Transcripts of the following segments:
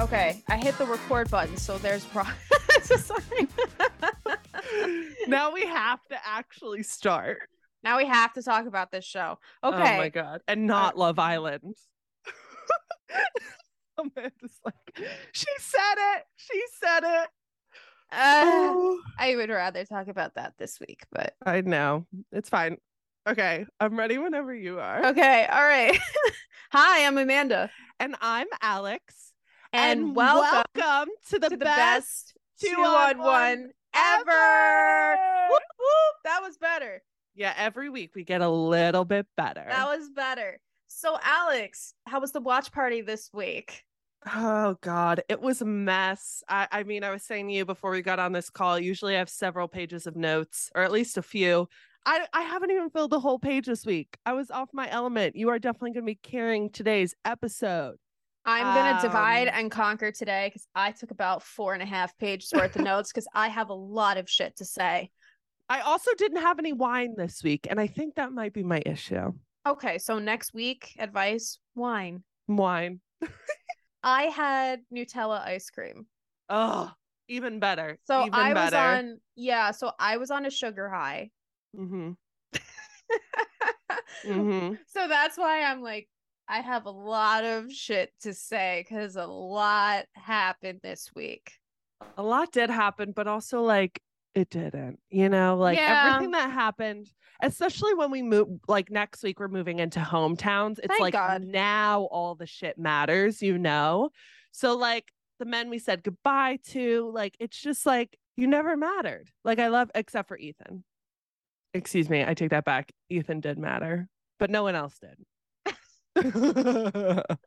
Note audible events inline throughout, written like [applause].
Okay, I hit the record button, so there's pro- [laughs] Sorry. [laughs] now we have to actually start. now we have to talk about this show. Okay. Oh my god. And not Love Island. [laughs] Amanda's like, she said it. She said it. Uh, Oh, [sighs] I would rather talk about that this week, but I know. It's fine. Okay. I'm ready whenever you are. okay, all right. Hi, I'm Amanda, And I'm Alex. And, welcome, welcome to the, to the best, best two on one ever. Whoop, whoop. That was better. Yeah, every week we get a little bit better. That was better. So, Alex, how was the watch party this week? Oh God, it was a mess. I, I mean, I was saying to you before we got on this call, usually I have several pages of notes, or at least a few. I, I haven't even filled the whole page this week. I was off my element. You are definitely going to be carrying today's episode. I'm gonna divide Um, and conquer today because I took about four and a half pages worth of notes because I have a lot of shit to say. I also didn't have any wine this week, and I think that might be my issue. Okay, so next week, advice wine. Wine. [laughs] I had Nutella ice cream. Oh, even better. So even I was on, yeah, so I was on a sugar high. Mm-hmm. [laughs] Mm-hmm. So that's why I'm like, I have a lot of shit to say because a lot happened this week. a lot did happen, but also like it didn't, you know, like Yeah. everything that happened, especially when we move like next week, we're moving into hometowns. It's Thank like God. now all the shit matters, you know? So like the men we said goodbye to, like it's just like you never mattered. Like I love except for Ethan. Excuse me, I take that back. Ethan did matter, but no one else did. [laughs]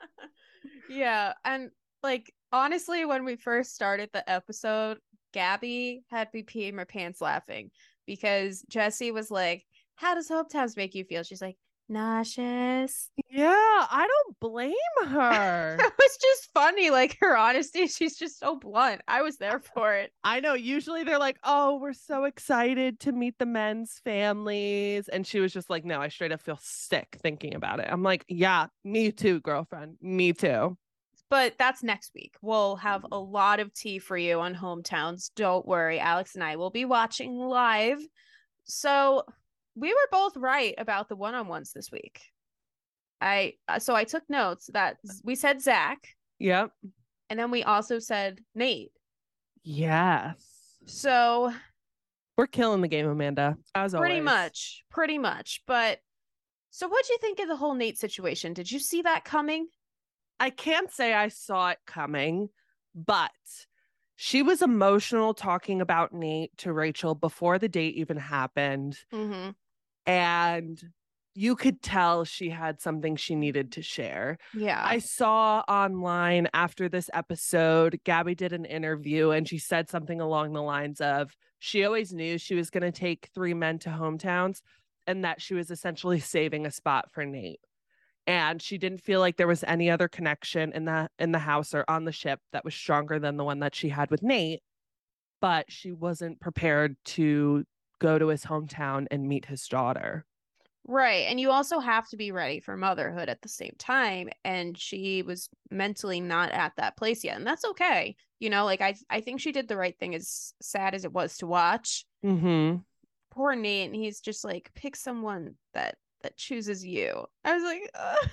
Yeah, and like honestly, when we first started the episode, Gabby had me peeing my pants laughing because Jesse was like, "How does hometowns make you feel?" She's like, "Nauseous." yeah, I don't blame [laughs] her. it was just funny, like her honesty. She's just so blunt. I was there for it. I know. Usually they're like, oh, we're so excited to meet the men's families. And she was just like, no, I straight up feel sick thinking about it. I'm like, yeah, me too, girlfriend. Me too. But that's next week. We'll have a mm-hmm. lot of tea for you on hometowns. Don't worry, Alex and I will be watching live. So we were both right about the one-on-ones this week. I uh, so I took notes that we said Zach, Yep. and then we also said Nate. Yes. So We're killing the game, Amanda. As always. pretty always. much, pretty much. But so what do you think of the whole Nate situation? Did you see that coming? I can't say I saw it coming, but she was emotional talking about Nate to Rachel before the date even happened. Mm-hmm. And you could tell she had something she needed to share. Yeah. I saw online after this episode, Gabby did an interview and she said something along the lines of she always knew she was going to take three men to hometowns and that she was essentially [laughs] saving a spot for Nate. And she didn't feel like there was any other connection in the in the house or on the ship that was stronger than the one that she had with Nate, but she wasn't prepared to go to his hometown and meet his daughter. Right. And you also have to be ready for motherhood at the same time. And she was mentally not at that place yet. And that's okay. You know, like I I think she did the right thing as sad as it was to watch. Mhm. Poor Nate, and he's just like, pick someone that that chooses you. I was like, "Ugh,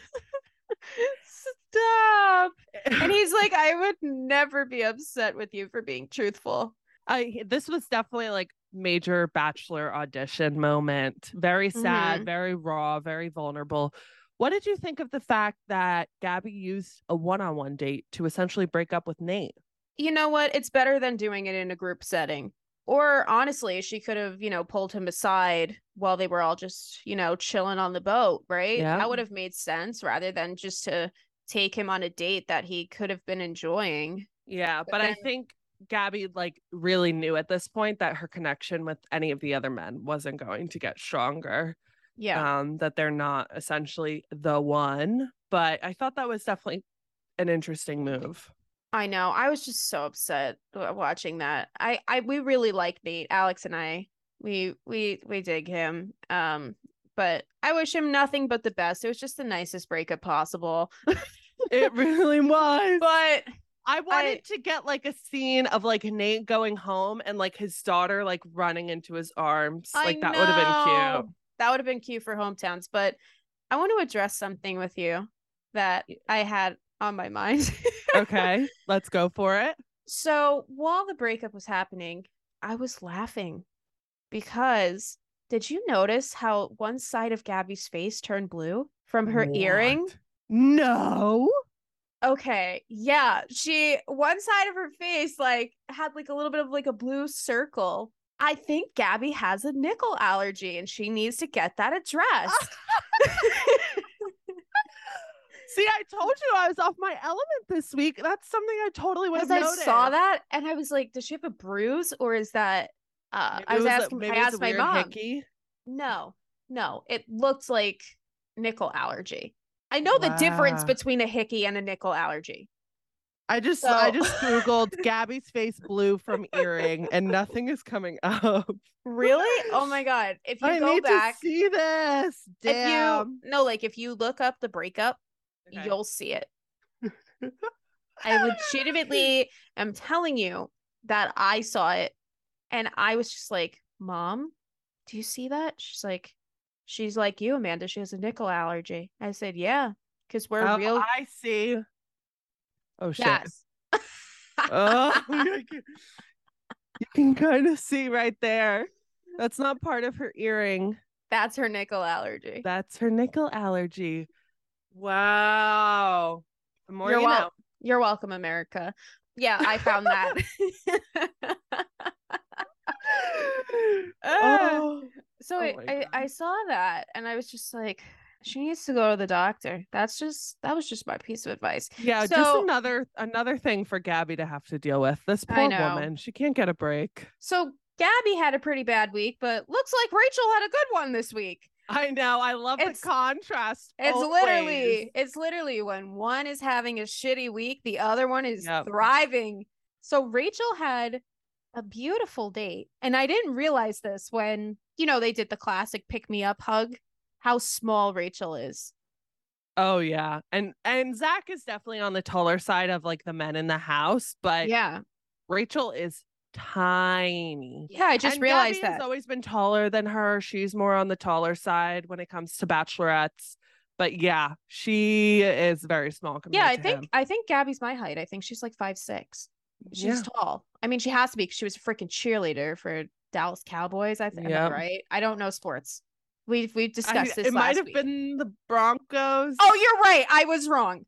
[laughs] stop. And [laughs] he's like, I would never be upset with you for being truthful. I this was definitely like major bachelor audition moment. Very sad, mm-hmm. very raw, very vulnerable. What did you think of the fact that Gabby used a one-on-one date to essentially break up with Nate? you know what? It's better than doing it in a group setting. Or honestly, she could have, you know, pulled him aside while they were all just, you know, chilling on the boat, right? Yeah. That would have made sense rather than just to take him on a date that he could have been enjoying. Yeah, But but I think Gabby like really knew at this point that her connection with any of the other men wasn't going to get stronger. Yeah. Um, that they're not essentially the one. But I thought that was definitely an interesting move. I know. I was just so upset watching that. I I we really like Nate, Alex and I. We we we dig him. Um but I wish him nothing but the best. It was just the nicest breakup possible. It really [laughs] was. But I wanted to get like a scene of like Nate going home and like his daughter like running into his arms. I Like that would have been cute. That would have been cute for hometowns, but I want to address something with you that I had on my mind. Okay, [laughs] let's go for it. So while the breakup was happening, I was laughing because did you notice how one side of Gabby's face turned blue from her earring? No. Okay, yeah, she one side of her face like had like a little bit of like a blue circle. I think Gabby has a nickel allergy and she needs to get that addressed. [laughs] See, I told you I was off my element this week. That's something I totally would have I noticed. saw that and I was like, does she have a bruise or is that uh I it was asking maybe I was asked my mom. hickey. No, no, it looked like nickel allergy. I know the difference between a hickey and a nickel allergy. I just I just googled [laughs] Gabby's face blue from earring and nothing is coming up. Really? [laughs] Oh my god. If you I go need back, to see this. if Damn. you no, like if you look up the breakup, Okay. you'll see it. [laughs] I legitimately am telling you that I saw it and I was just like, Mom, do you see that? She's like, She's like you, Amanda. She has a nickel allergy. I said, Yeah, because we're Oh, real. I see. Oh shit. yes. Oh, [laughs] you can kind of see right there. That's not part of her earring. That's her nickel allergy. That's her nickel allergy. Wow. The more You're you wel- know. You're welcome, America. Yeah, I found that. Uh, [laughs] [laughs] oh, so Oh I, I, I saw that and I was just like, she needs to go to the doctor. That's just that was just my piece of advice. yeah, just So- another another thing for Gabby to have to deal with. This poor woman, she can't get a break. So Gabby had a pretty bad week, but looks like Rachel had a good one this week. I know. I love It's- the contrast. It's both literally, it's literally when one is having a shitty week, the other one is Yep. thriving. So Rachel had a beautiful date. And I didn't realize this when, you know, they did the classic pick me up hug, how small Rachel is. Oh yeah, and and Zach is definitely on the taller side of like the men in the house, but yeah. Rachel is tiny. Yeah. I just And realized Gabby that. has always been taller than her. She's more on the taller side when it comes to bachelorettes. But yeah, she is very small compared yeah. I to think, him. I think Gabby's my height. I think she's like five, six. She's Yeah. tall. I mean, she has to be because she was a freaking cheerleader for Dallas Cowboys. I think, Yep. right? I don't know sports. We've, we've I- discussed this it might have week. been the Broncos. Oh, you're right. I was wrong.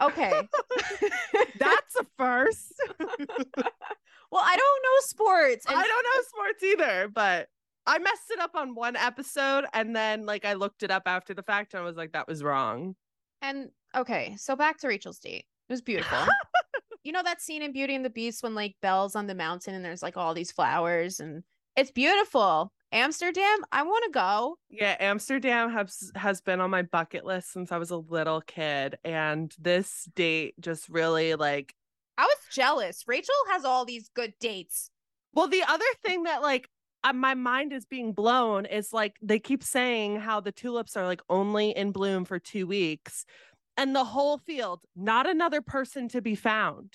Okay. [laughs] that's a first. [laughs] well, I don't know sports. I don't know sports either, but I messed it up on one episode and then like I looked it up after the fact and I was like, that was wrong. and okay, so back to Rachel's date. It was beautiful. [laughs] you know that scene in Beauty and the Beast when like Belle's on the mountain and there's like all these flowers and it's beautiful. Amsterdam, I want to go. Yeah, Amsterdam has has been on my bucket list since I was a little kid, and this date just really like. I was jealous. Rachel has all these good dates. Well, the other thing that like my mind is being blown is like they keep saying how the tulips are like only in bloom for two weeks, and the whole field, not another person to be found.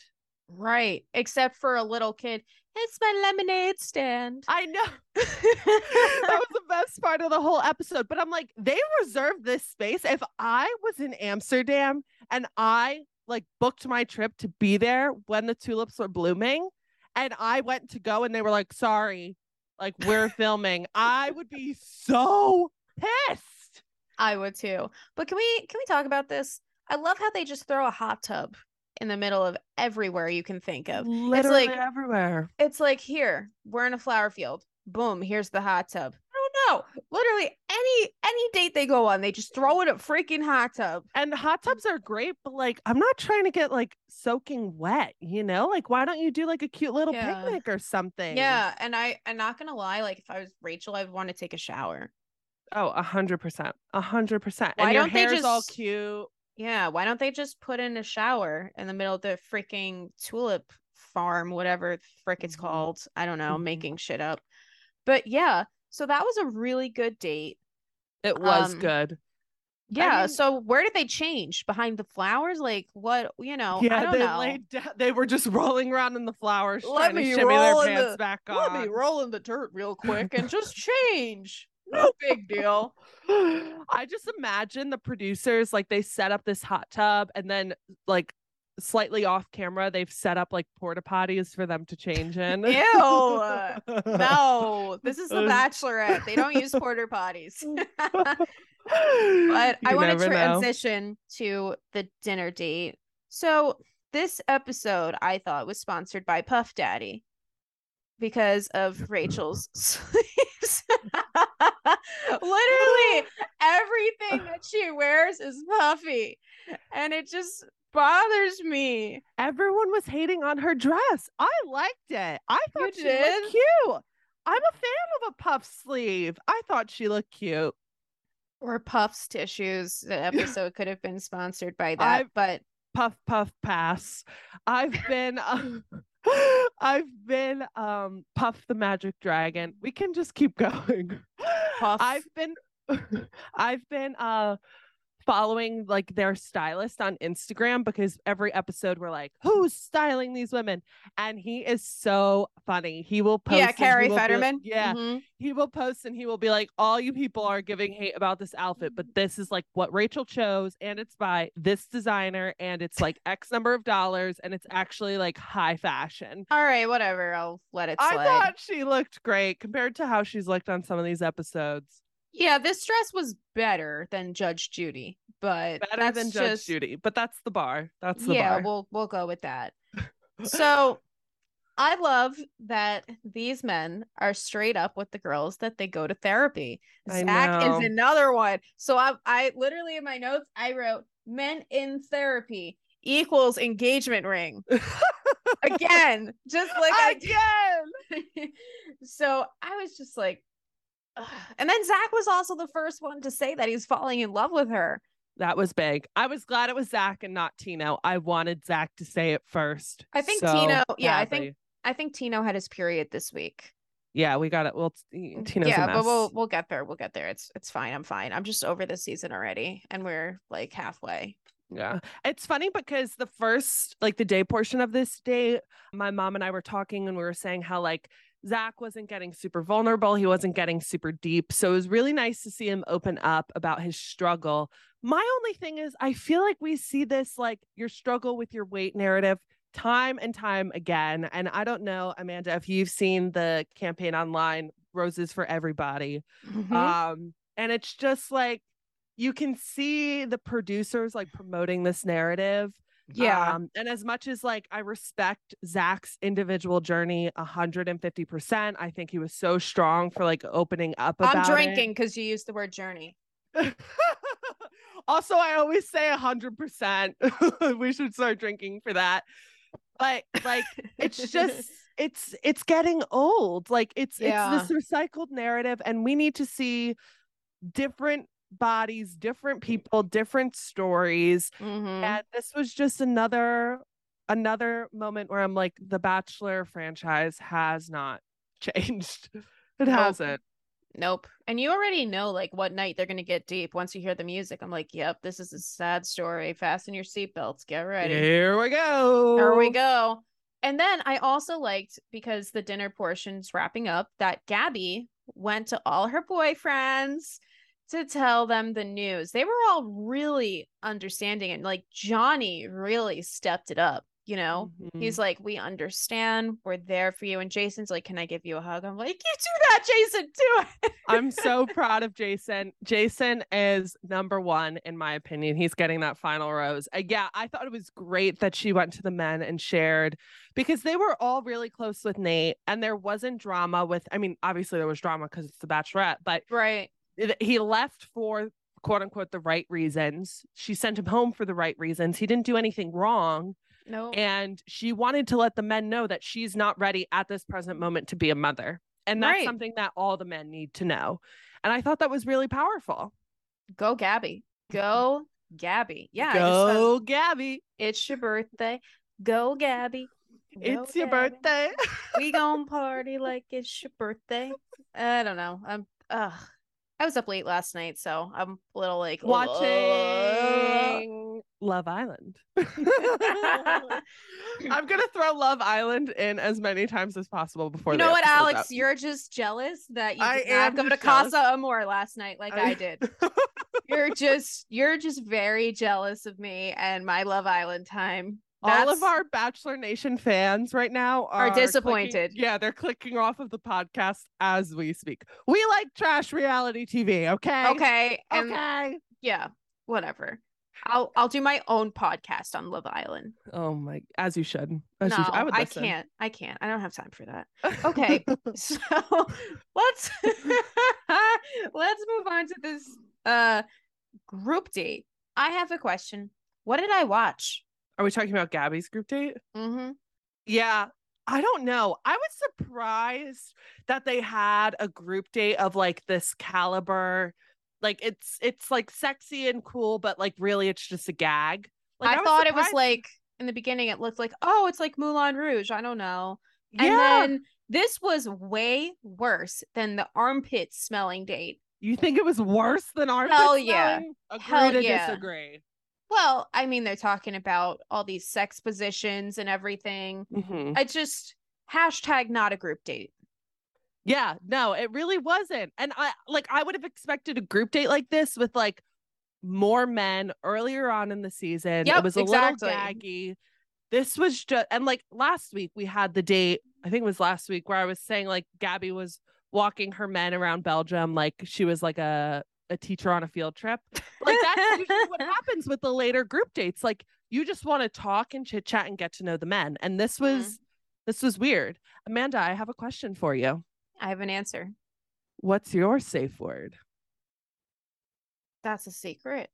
Right. Except for a little kid. It's my lemonade stand. I know [laughs] that was the best part of the whole episode. But I'm like, they reserved this space. If I was in Amsterdam and I like booked my trip to be there when the tulips were blooming, and I went to go and they were like, sorry, like we're [laughs] filming, I would be so pissed. I would too. But can we can we talk about this? I love how they just throw a hot tub in the middle of everywhere you can think of. Literally like- everywhere. It's like here, we're in a flower field. Boom, here's the hot tub. I don't know. Literally any any date they go on, they just throw in a freaking hot tub. And hot tubs are great, but like I'm not trying to get like soaking wet, you know? Like why don't you do like a cute little Yeah. picnic or something? Yeah, and I I'm not gonna lie, like if I was Rachel, I'd want to take a shower. Oh, a hundred percent. A hundred percent. Why And your don't they hair's all cute. Yeah, why don't they just put in a shower in the middle of the freaking tulip farm, whatever the frick it's Mhm. called? I don't know, Mhm. making shit up. But yeah, so that was a really good date. It was Um, good. Yeah. mean- so where did they change? Behind the flowers? Like what? You know, I yeah, don't they know. laid down, they were just [laughs] rolling around in the flowers, Let me shimmy their roll in pants the- back Let me on. roll in the dirt real quick and just [laughs] change. No big deal. I just imagine the producers like they set up this hot tub and then like slightly off camera they've set up like porta potties for them to change in. Ew. No, this is the [laughs] Bachelorette. They don't use porta potties. [laughs] but but I want to transition to the dinner date. So this episode I thought was sponsored by Puff Daddy because of [laughs] Rachel's. Literally [laughs] everything that she wears is puffy. And it just bothers me. Everyone was hating on her dress. I liked it. I You thought she did? looked cute. I'm a fan of a puff sleeve. I thought she looked cute. Or Puff's tissues. The [laughs] episode could have been sponsored by that, I've- but puff puff pass i've been um, [laughs] i've been um puff the magic dragon we can just keep going I've been [laughs] i've been uh following like their stylist on instagram because every episode we're like who's styling these women and he is so funny he will post yeah, Cary Fetman. yeah Mhm. he will post and he will be like, all you people are giving hate about this outfit, but this is like what Rachel chose, and it's by this designer, and it's like [laughs] X number of dollars, and it's actually like high fashion. All right, whatever. I'll let it slide. I thought she looked great compared to how she's looked on some of these episodes. Yeah, this dress was better than Judge Judy, but Better that's than Judge just, Judy, but that's the bar. That's the yeah, bar. we'll we'll go with that. [laughs] So I love that these men are straight up with the girls that they go to therapy. I Zach know. is another one. So I I literally in my notes I wrote men in therapy equals engagement ring. [laughs] Again, just like I Again. [laughs] so I was just like. [sighs] and then Zach was also the first one to say that he's falling in love with her. That was big. I was glad it was Zach and not Tino. I wanted Zach to say it first. I think so Tino- yeah, I think- I think Tino had his period this week. Yeah, we got it. Well, t- mm, Tino's yeah, a mess. but we'll we'll get there. We'll get there. It's it's fine. I'm fine. I'm just over this season already, and we're like halfway. Yeah. It's funny because the first, like the day portion of this day, my mom and I were talking and we were saying how like Zach wasn't getting super vulnerable. He wasn't getting super deep. So it was really nice to see him open up about his struggle. My only thing is, I feel like we see this like your struggle with your weight narrative time and time again. And I don't know, Amanda, if you've seen the campaign online, Roses for Everybody. Mhm. Um, and it's just like you can see the producers like promoting this narrative. Yeah, Um, and as much as like I respect Zach's individual journey 150%, I think he was so strong for like opening up about I'm drinking because you used the word journey. [laughs] also, I always say 100%. [laughs] we should start drinking for that. But like it's just [laughs] it's it's getting old. Like it's Yeah. it's this recycled narrative and we need to see different bodies, different people, different stories. Mhm. And this was just another another moment where I'm like the Bachelor franchise has not [laughs] changed. It hasn't. Nope. And you already know like what night they're gonna get deep once you hear the music. I'm like, yep, this is a sad story. Fasten your seatbelts. Get ready. Here we go. There we go. And then I also liked because the dinner portion's wrapping up that Gabby went to all her boyfriends to tell them the news. They were all really understanding and like Johnny really stepped it up, you know? Mhm. He's like, We understand, we're there for you. And Jason's like, Can I give you a hug? I'm like, You do that, Jason, do it. I'm so [laughs] proud of Jason. Jason is number one in my opinion. He's getting that final rose. Uh, yeah, I thought it was great that she went to the men and shared because they were all really close with Nate, and there wasn't drama with. I mean, obviously there was drama because it's the Bachelorette, but Right. He left for quote unquote the right reasons. She sent him home for the right reasons. He didn't do anything wrong. No. And she wanted to let the men know that she's not ready at this present moment to be a mother. And that's Right. something that all the men need to know. And I thought that was really powerful. Go Gabby. Go Gabby. Yeah. I just said, Go, Gabby. it's your birthday. Go Gabby. Go, It's your birthday. we gonna [laughs] party like it's your birthday. I don't know. I'm ugh. I was up late last night, so I'm a little like Watching Love Island. [laughs] [laughs] I'm gonna throw Love Island in as many times as possible before. You know what, Alex? up. You're just jealous that you I did not am go to jealous. Casa Amor last night like I, I- [laughs] did. You're just you're just very jealous of me and my Love Island time. All of our Bachelor Nation fans right now are, clicking- disappointed. yeah, they're clicking off of the podcast as we speak. We like trash reality TV, okay? okay, Okay. yeah, whatever. I'll I'll do my own podcast on Love Island. Oh my, as you should. As no, you should. I would listen. can't. I can't. I don't have time for that. [laughs] Okay. [laughs] so [laughs] let's let's move on to this uh group date. I have a question. What did I watch? Are we talking about Gabby's group date? Mm-hmm. Yeah. I don't know. I was surprised that they had a group date of like this caliber. Like it's it's like sexy and cool, but like really it's just a gag. Like I, thought it was like in the beginning it looked like, oh, it's like Moulin Rouge. I don't know. And yeah. then this was way worse than the armpit smelling date. You think it was worse than our Hell yeah. Agree Hell to yeah. disagree. Well, I mean, they're talking about all these sex positions and everything. Mhm. I just hashtag not a group date. Yeah, no, it really wasn't. And I like I would have expected a group date like this with like more men earlier on in the season. Yep, it was a exactly. little gaggy. This was just and like last week we had the date, I think it was last week where I was saying like Gabby was walking her men around Belgium like she was like a a teacher on a field trip. Like that's usually what [laughs] happens with the later group dates. Like you just want to talk and chit chat and get to know the men. And this Mhm. was this was weird. Amanda, I have a question for you. I have an answer. What's your safe word? That's a secret.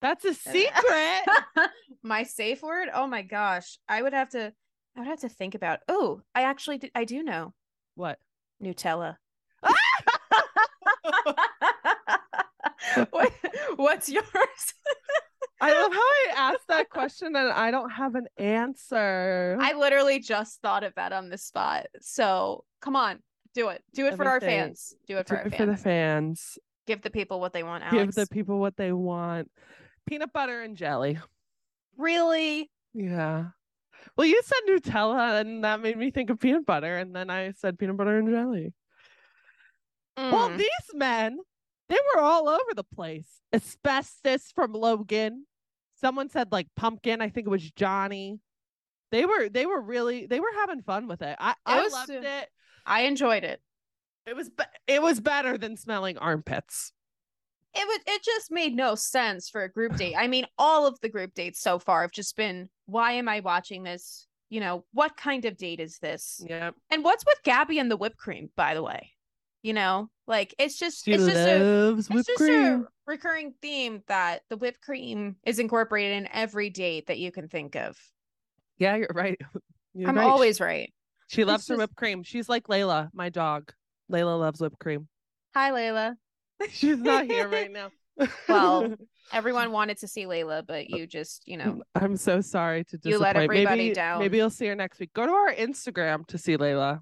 That's a secret. [laughs] my safe word? Oh my gosh. I would have to I would have to think about. Oh, I actually I do know. what? Nutella. [laughs] what, what's yours? [laughs] I love how I asked that question and I don't have an answer. I literally just thought of that on the spot. So come on, do it. Do it for our fans. Do it Do for our it for the fans. fans. Give the people what they want, Give the people what they want. Peanut butter and jelly. really? Yeah. Well, you said Nutella, and that made me think of peanut butter, and then I said peanut butter and jelly. Well, Mm. these men, they were all over the place. Asbestos from Logan. Someone said like pumpkin. I think it was Johnny. They were they were really they were having fun with it. I, I was, loved it. I enjoyed it. It was be- it was better than smelling armpits. It was it just made no sense for a group date. I mean, all of the group dates so far have just been why am I watching this? You know, what kind of date is this? Yeah. And what's with Gabby and the whipped cream, by the way? You know, like it's just She it's just a it's just a recurring theme that the whipped cream is incorporated in every date that you can think of. Yeah, you're right. [laughs] You're I'm right. Always right. She loves her just- whipped cream. She's like Layla, my dog. Layla loves whipped cream. Hi, Layla. [laughs] She's not here right [laughs] now. Well, Everyone wanted to see Layla, but you just, you know, I'm so sorry to disappoint. You let everybody maybe, down. Maybe you'll see her next week. Go to our Instagram to see Layla.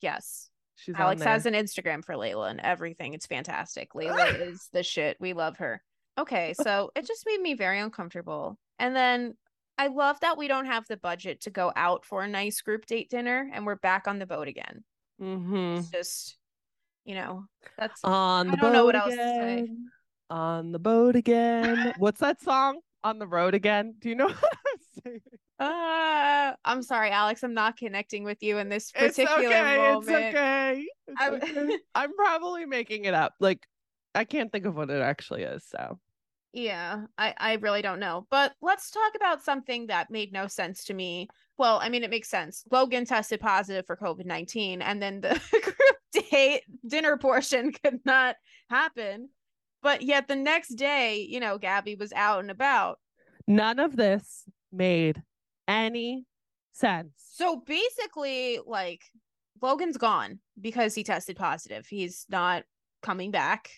yes. She's Alex has an Instagram for Layla and everything. It's fantastic. Layla [laughs] is the shit. We love her. Okay, so it just made me very uncomfortable. And then I love that we don't have the budget to go out for a nice group date dinner and we're back on the boat again. Mm-hmm. It's just, you know, that's On the I don't boat know what else to say. again. On the boat again. [laughs] What's that song? On the road again. Do you know [laughs] what I'm saying? Uh I'm sorry, Alex. I'm not connecting with you in this It's particular okay. moment. It's okay. It's I'm- okay. [laughs] I'm probably making it up. Like I can't think of what it actually is. So Yeah, I, I really don't know. But let's talk about something that made no sense to me. Well, I mean, it makes sense. Logan tested positive for COVID 19, and then the [laughs] group date dinner portion [laughs] could not happen. But yet the next day, you know, Gabby was out and about. none of this made any sense. So basically, like, Logan's gone because he tested positive. He's not coming back.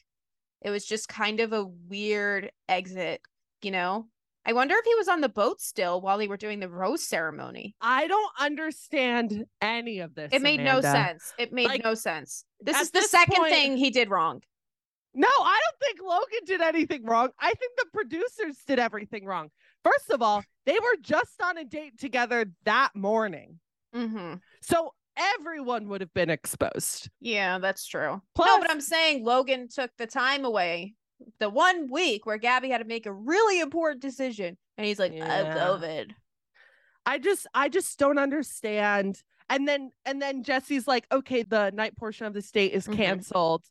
It was just kind of a weird exit, you know? I wonder if he was on the boat still while they were doing the rose ceremony. I don't understand any of this. It made no sense. It made Like, no sense. This is the this second point- thing he did wrong. No, I don't think Logan did anything wrong. I think the producers did everything wrong. First of all, they were just on a date together that morning. Mm-hmm. So everyone would have been exposed. Yeah, that's true. Plus, no, but I'm saying Logan took the time away, the one week where Gabby had to make a really important decision, and he's like, "I have Yeah. COVID." I just I just don't understand. And then and then Jesse's like, okay, the night portion of the state is Mhm. canceled.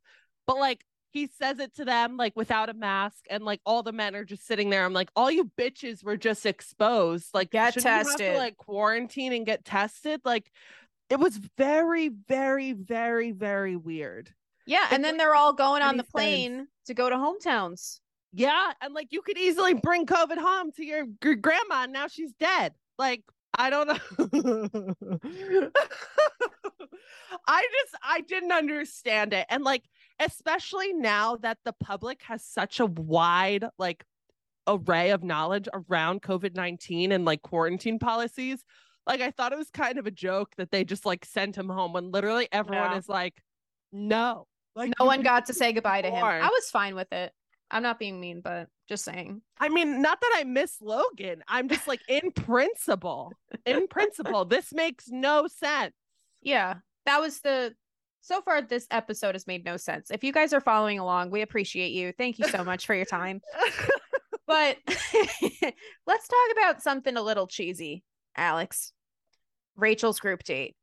But like he says it to them like without a mask, and like all the men are just sitting there. I'm like, all you bitches were just exposed. Like Get shouldn't you have tested. to like quarantine and get tested. Like it was very, very, very, very weird. Yeah, It and then they're all going on the plane to go to hometowns. Yeah, and like you could easily bring COVID home to your gr- grandma, and now she's dead. Like I don't know. [laughs] I just I didn't understand it, and like especially now that the public has such a wide like array of knowledge around COVID nineteen and like quarantine policies. Like I thought it was kind of a joke that they just like sent him home when literally everyone Yeah. is like, no, like No one got to say goodbye to him. I was fine with it. I'm not being mean, but just saying. I mean, not that I miss Logan. I'm just like in principle. In principle, this makes no sense. Yeah, that was the. So far, this episode has made no sense. If you guys are following along, we appreciate you. Thank you so much for your time. [laughs] But [laughs] let's talk about something a little cheesy, Alex. Rachel's group date.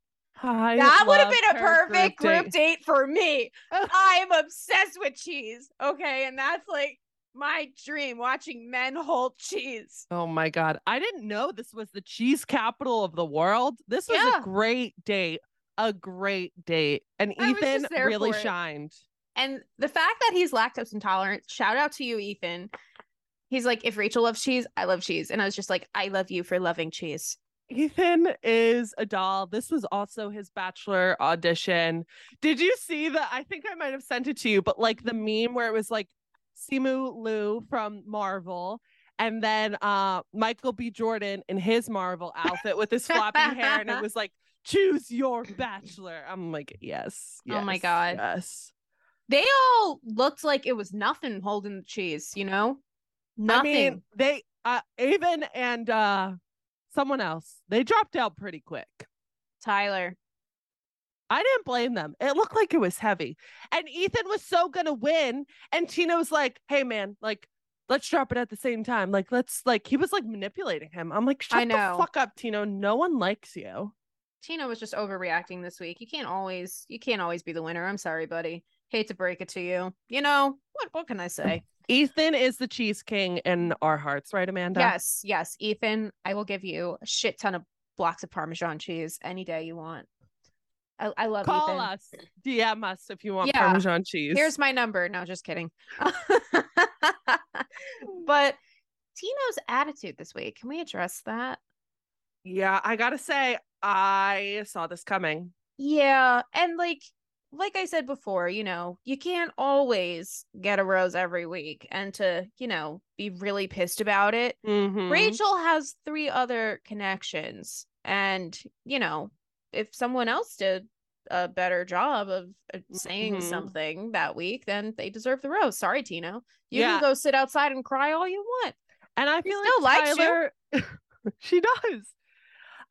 I that would have been a perfect group date. date for me. [laughs] I'm obsessed with cheese. Okay. And that's like my dream watching men hold cheese. Oh my god. I didn't know this was the cheese capital of the world. This was Yeah. a great date. A great date. And I Ethan really shined. And the fact that he's lactose intolerant, shout out to you, Ethan. He's like, if Rachel loves cheese, I love cheese. And I was just like, I love you for loving cheese. Ethan is a doll. This was also his bachelor audition. Did you see the? I think I might have sent it to you, but like the meme where it was like Simu Liu from Marvel, and then uh Michael B. Jordan in his Marvel outfit with his floppy hair, and it [laughs] was like, "Choose your [laughs] bachelor." I'm like, yes, yes. Oh my God. yes. They all looked like it was nothing holding the cheese, you know? Nothing. I mean, they uh Aven and uh someone else they dropped out pretty quick. Tyler. I didn't blame them. It looked like it was heavy. And Ethan was so gonna win. And Tino was like, hey man, like, let's drop it at the same time. Like, let's like he was like manipulating him. I'm like, shut the fuck up, Tino. No one likes you. Tino was just overreacting this week. You can't always you can't always be the winner. I'm sorry, buddy. Hate to break it to you. You know, what what can I say? [laughs] Ethan is the cheese king in our hearts, right, Amanda? Yes, yes, Ethan, I will give you a shit ton of blocks of Parmesan cheese any day you want. I, I love Call Ethan. us. DM us if you want Yeah. Parmesan cheese. Here's my number. No, just kidding. [laughs] but Tino's attitude this week. Can we address that? yeah, I gotta say, I saw this coming. Yeah, and like like I said before, you know, you can't always get a rose every week and to, you know, be really pissed about it. Mhm. Rachel has three other connections and, you know, if someone else did a better job of uh, saying Mhm. something that week, then they deserve the rose. Sorry, Tino. You Yeah. can go sit outside and cry all you want. And I feel still like. Tyler, [laughs] she does.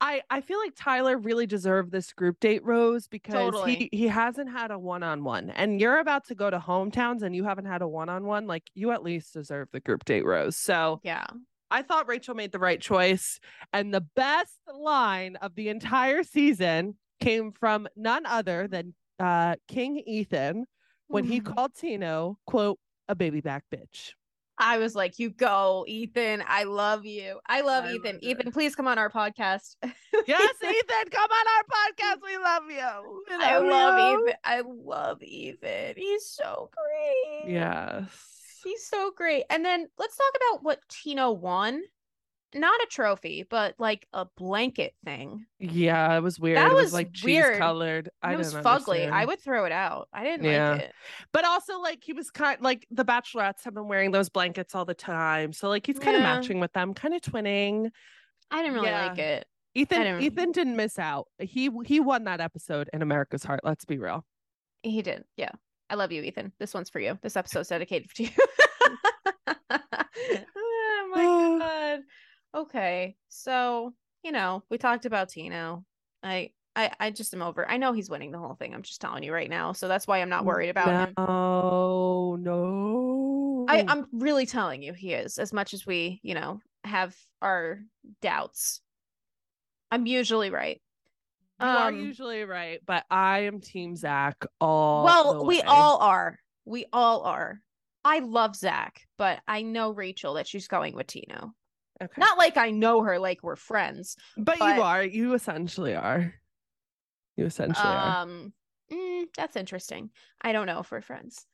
I I feel like Tyler really deserved this group date rose because Totally. he he hasn't had a one on one, and you're about to go to hometowns and you haven't had a one on one. Like you at least deserve the group date rose. So Yeah. I thought Rachel made the right choice, and the best line of the entire season came from none other than uh, King Ethan when he called Tino quote a baby back bitch. I was like, you go, Ethan. I love you. I love I Ethan. loved it. Ethan, please come on our podcast. [laughs] Yes, Ethan, come on our podcast. We love you. We I love you. Ethan. I love Ethan. He's so great. Yes. He's so great. And then let's talk about what Tino won. Not a trophy, but like a blanket thing. Yeah, it was weird. That it was, was like cheese weird. colored. I it was fugly. I would throw it out. I didn't Yeah. like it. But also, like, he was kind like the bachelorettes have been wearing those blankets all the time. So, like, he's kind of matching with them, kind of twinning. I didn't really like it. Ethan didn't- Ethan didn't miss out. He he won that episode in America's Heart. Let's be real. He did. Yeah. I love you, Ethan. This one's for you. This episode's dedicated to you. [laughs] [laughs] oh my [sighs] god. Okay. So, you know, we talked about Tino. I I I just am over. I know he's winning the whole thing. I'm just telling you right now. So that's why I'm not worried about him. Oh no. I, I'm really telling you he is, as much as we, you know, have our doubts. I'm usually right. You are Um, usually right, but I am Team Zach all. well, we all are. We all are. I love Zach, but I know Rachel that she's going with Tino. Okay. Not like I know her like we're friends. but, but- you are. You essentially are. You essentially are. Um, mm, that's interesting. I don't know if we're friends.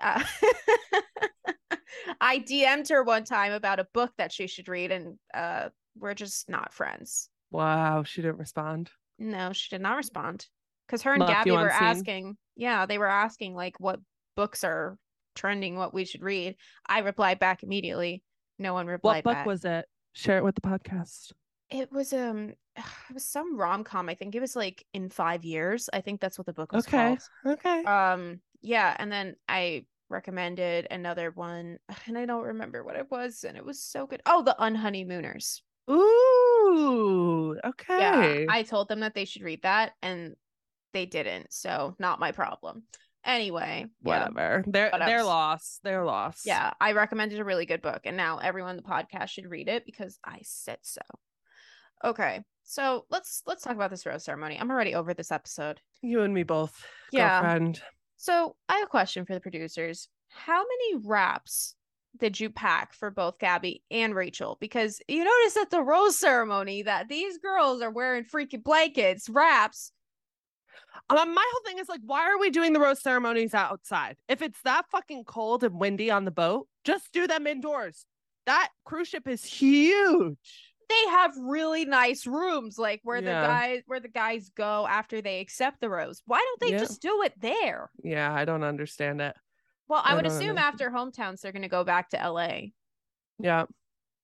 Uh, [laughs] I DM'd her one time about a book that she should read, and uh, we're just not friends. Wow, she didn't respond. No, she did not respond because her and Left Gabby were asking. Yeah, they were asking like what books are trending, what we should read. I replied back immediately. No one replied What book back. was it? Share it with the podcast. It was um, [sighs] it was some rom com. I think it was like in five years. I think that's what the book was Okay. called. Okay. Um, yeah, and then I recommended another one, [sighs] and I don't remember what it was, and it was so good. Oh, the Unhoneymooners. Ooh. Okay. Yeah, I told them that they should read that, and they didn't. So not my problem. Anyway, yeah, Whatever. They're What they're lost. They're lost. yeah, I recommended a really good book, and now everyone in the podcast should read it because I said so. Okay, so let's let's talk about this rose ceremony. I'm already over this episode. You and me both. Yeah. Girlfriend. So I have a question for the producers. How many wraps did you pack for both Gabby and Rachel? Because you notice at the rose ceremony that these girls are wearing freaking blankets, wraps. Um, my whole thing is like, why are we doing the rose ceremonies outside? If it's that fucking cold and windy on the boat, just do them indoors. That cruise ship is huge. They have really nice rooms, like where Yeah. the guys where the guys go after they accept the rose. Why don't they Yeah. just do it there? Yeah, I don't understand it. Well, I I would assume after hometowns they're gonna go back to LA, Yeah.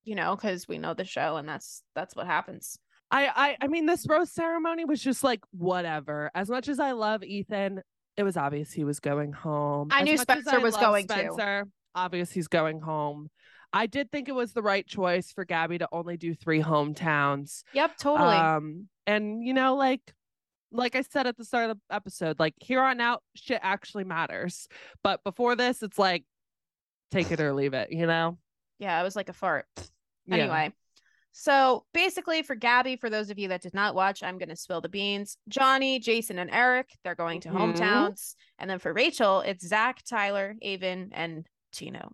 you know, because we know the show and that's that's what happens. I, I I mean this rose ceremony was just like whatever. As much as I love Ethan, it was obvious he was going home. I As knew Spencer I was going to. Spencer, obvious he's going home. I did think it was the right choice for Gabby to only do three hometowns. Yep, totally. Um, and you know, like like I said at the start of the episode, like here on out, shit actually matters. But before this, it's like take it or leave it, you know? yeah, it was like a fart. Yeah. Anyway, so basically, for Gabby, for those of you that did not watch, I'm going to spill the beans. Johnny, Jason, and Eric, they're going to Mhm. hometowns. And then for Rachel, it's Zach, Tyler, Aven, and Tino.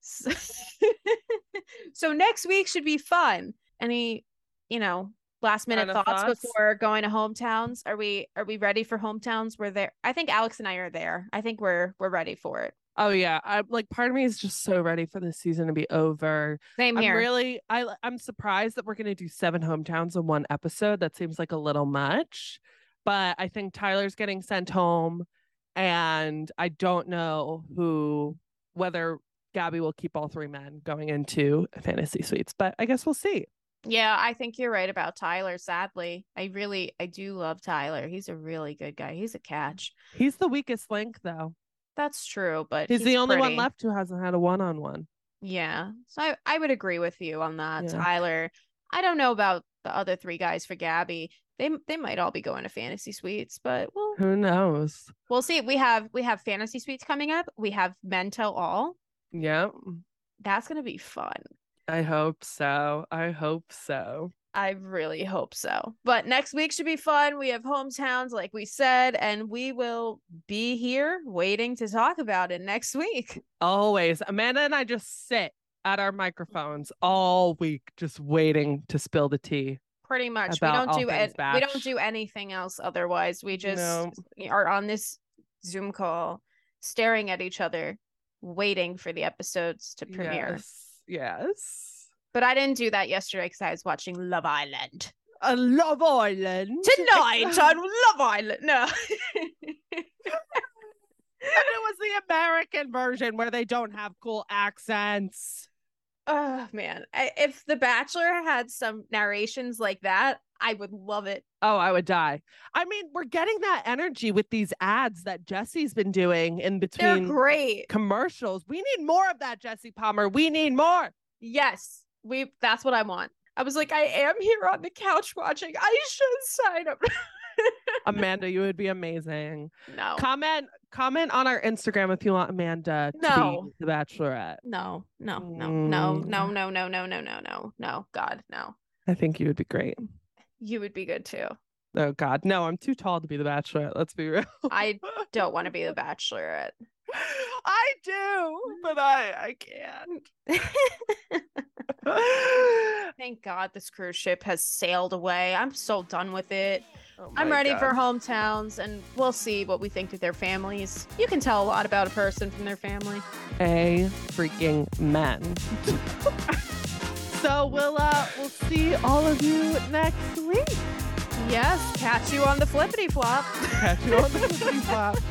So, [laughs] so next week should be fun. Any, you know, last minute thoughts, thoughts? before going to hometowns? Are we are we ready for hometowns? We're there. I think Alex and I are there. I think we're we're ready for it. Oh yeah. I like part of me is just so ready for this season to be over. Same here. I'm really I I'm surprised that we're gonna do seven hometowns in one episode. That seems like a little much. But I think Tyler's getting sent home and I don't know who whether Gabby will keep all three men going into fantasy suites, but I guess we'll see. Yeah, I think you're right about Tyler. Sadly, I really, I do love Tyler. He's a really good guy. He's a catch. He's the weakest link though. That's true, but He's, the only one left who hasn't had a one on one. Yeah, so I, I would agree with you on that, Yeah. Tyler. I don't know about the other three guys for Gabby. They they might all be going to fantasy suites, but we'll Who knows? we'll see. We have we have fantasy suites coming up. We have Men Tell All. Yeah. That's gonna be fun. I hope so. I hope so. I really hope so. But next week should be fun. We have hometowns, like we said, and we will be here waiting to talk about it next week. [laughs] Always. Amanda and I just sit at our microphones all week just waiting to spill the tea. Pretty much. We don't do it. We don't do anything else otherwise. We just No. are on this Zoom call, staring at each other, waiting for the episodes to premiere. Yes. Yes. But I didn't do that yesterday because I was watching Love Island. A Love Island. Tonight and [laughs] on Love Island. No. [laughs] it was the American version where they don't have cool accents. Oh man, I, if The Bachelor had some narrations like that, I would love it. Oh, I would die. I mean, we're getting that energy with these ads that Jesse's been doing in They're between great. commercials. We need more of that, Jesse Palmer. We need more. Yes, we. That's what I want. I was like, I am here on the couch watching. I should sign up. [laughs] Amanda, you would be amazing. no, Comment comment on our Instagram if you want Amanda to No. be the bachelorette. no, no, no, no, Mm. no, no, no, no, no, no, no, no. God, no. I think you would be great. You would be good too. Oh God, no, I'm too tall to be the bachelorette. Let's be real. I [laughs] don't want to be the bachelorette. I do, but I I can't. [laughs] [laughs] Thank God this cruise ship has sailed away. I'm so done with it. Oh I'm ready God. for hometowns, and we'll see what we think of their families. You can tell a lot about a person from their family. a freaking men. [laughs] so we'll uh we'll see all of you next week. Yes, catch you on the flippity flop. Catch you on the flip flop. [laughs]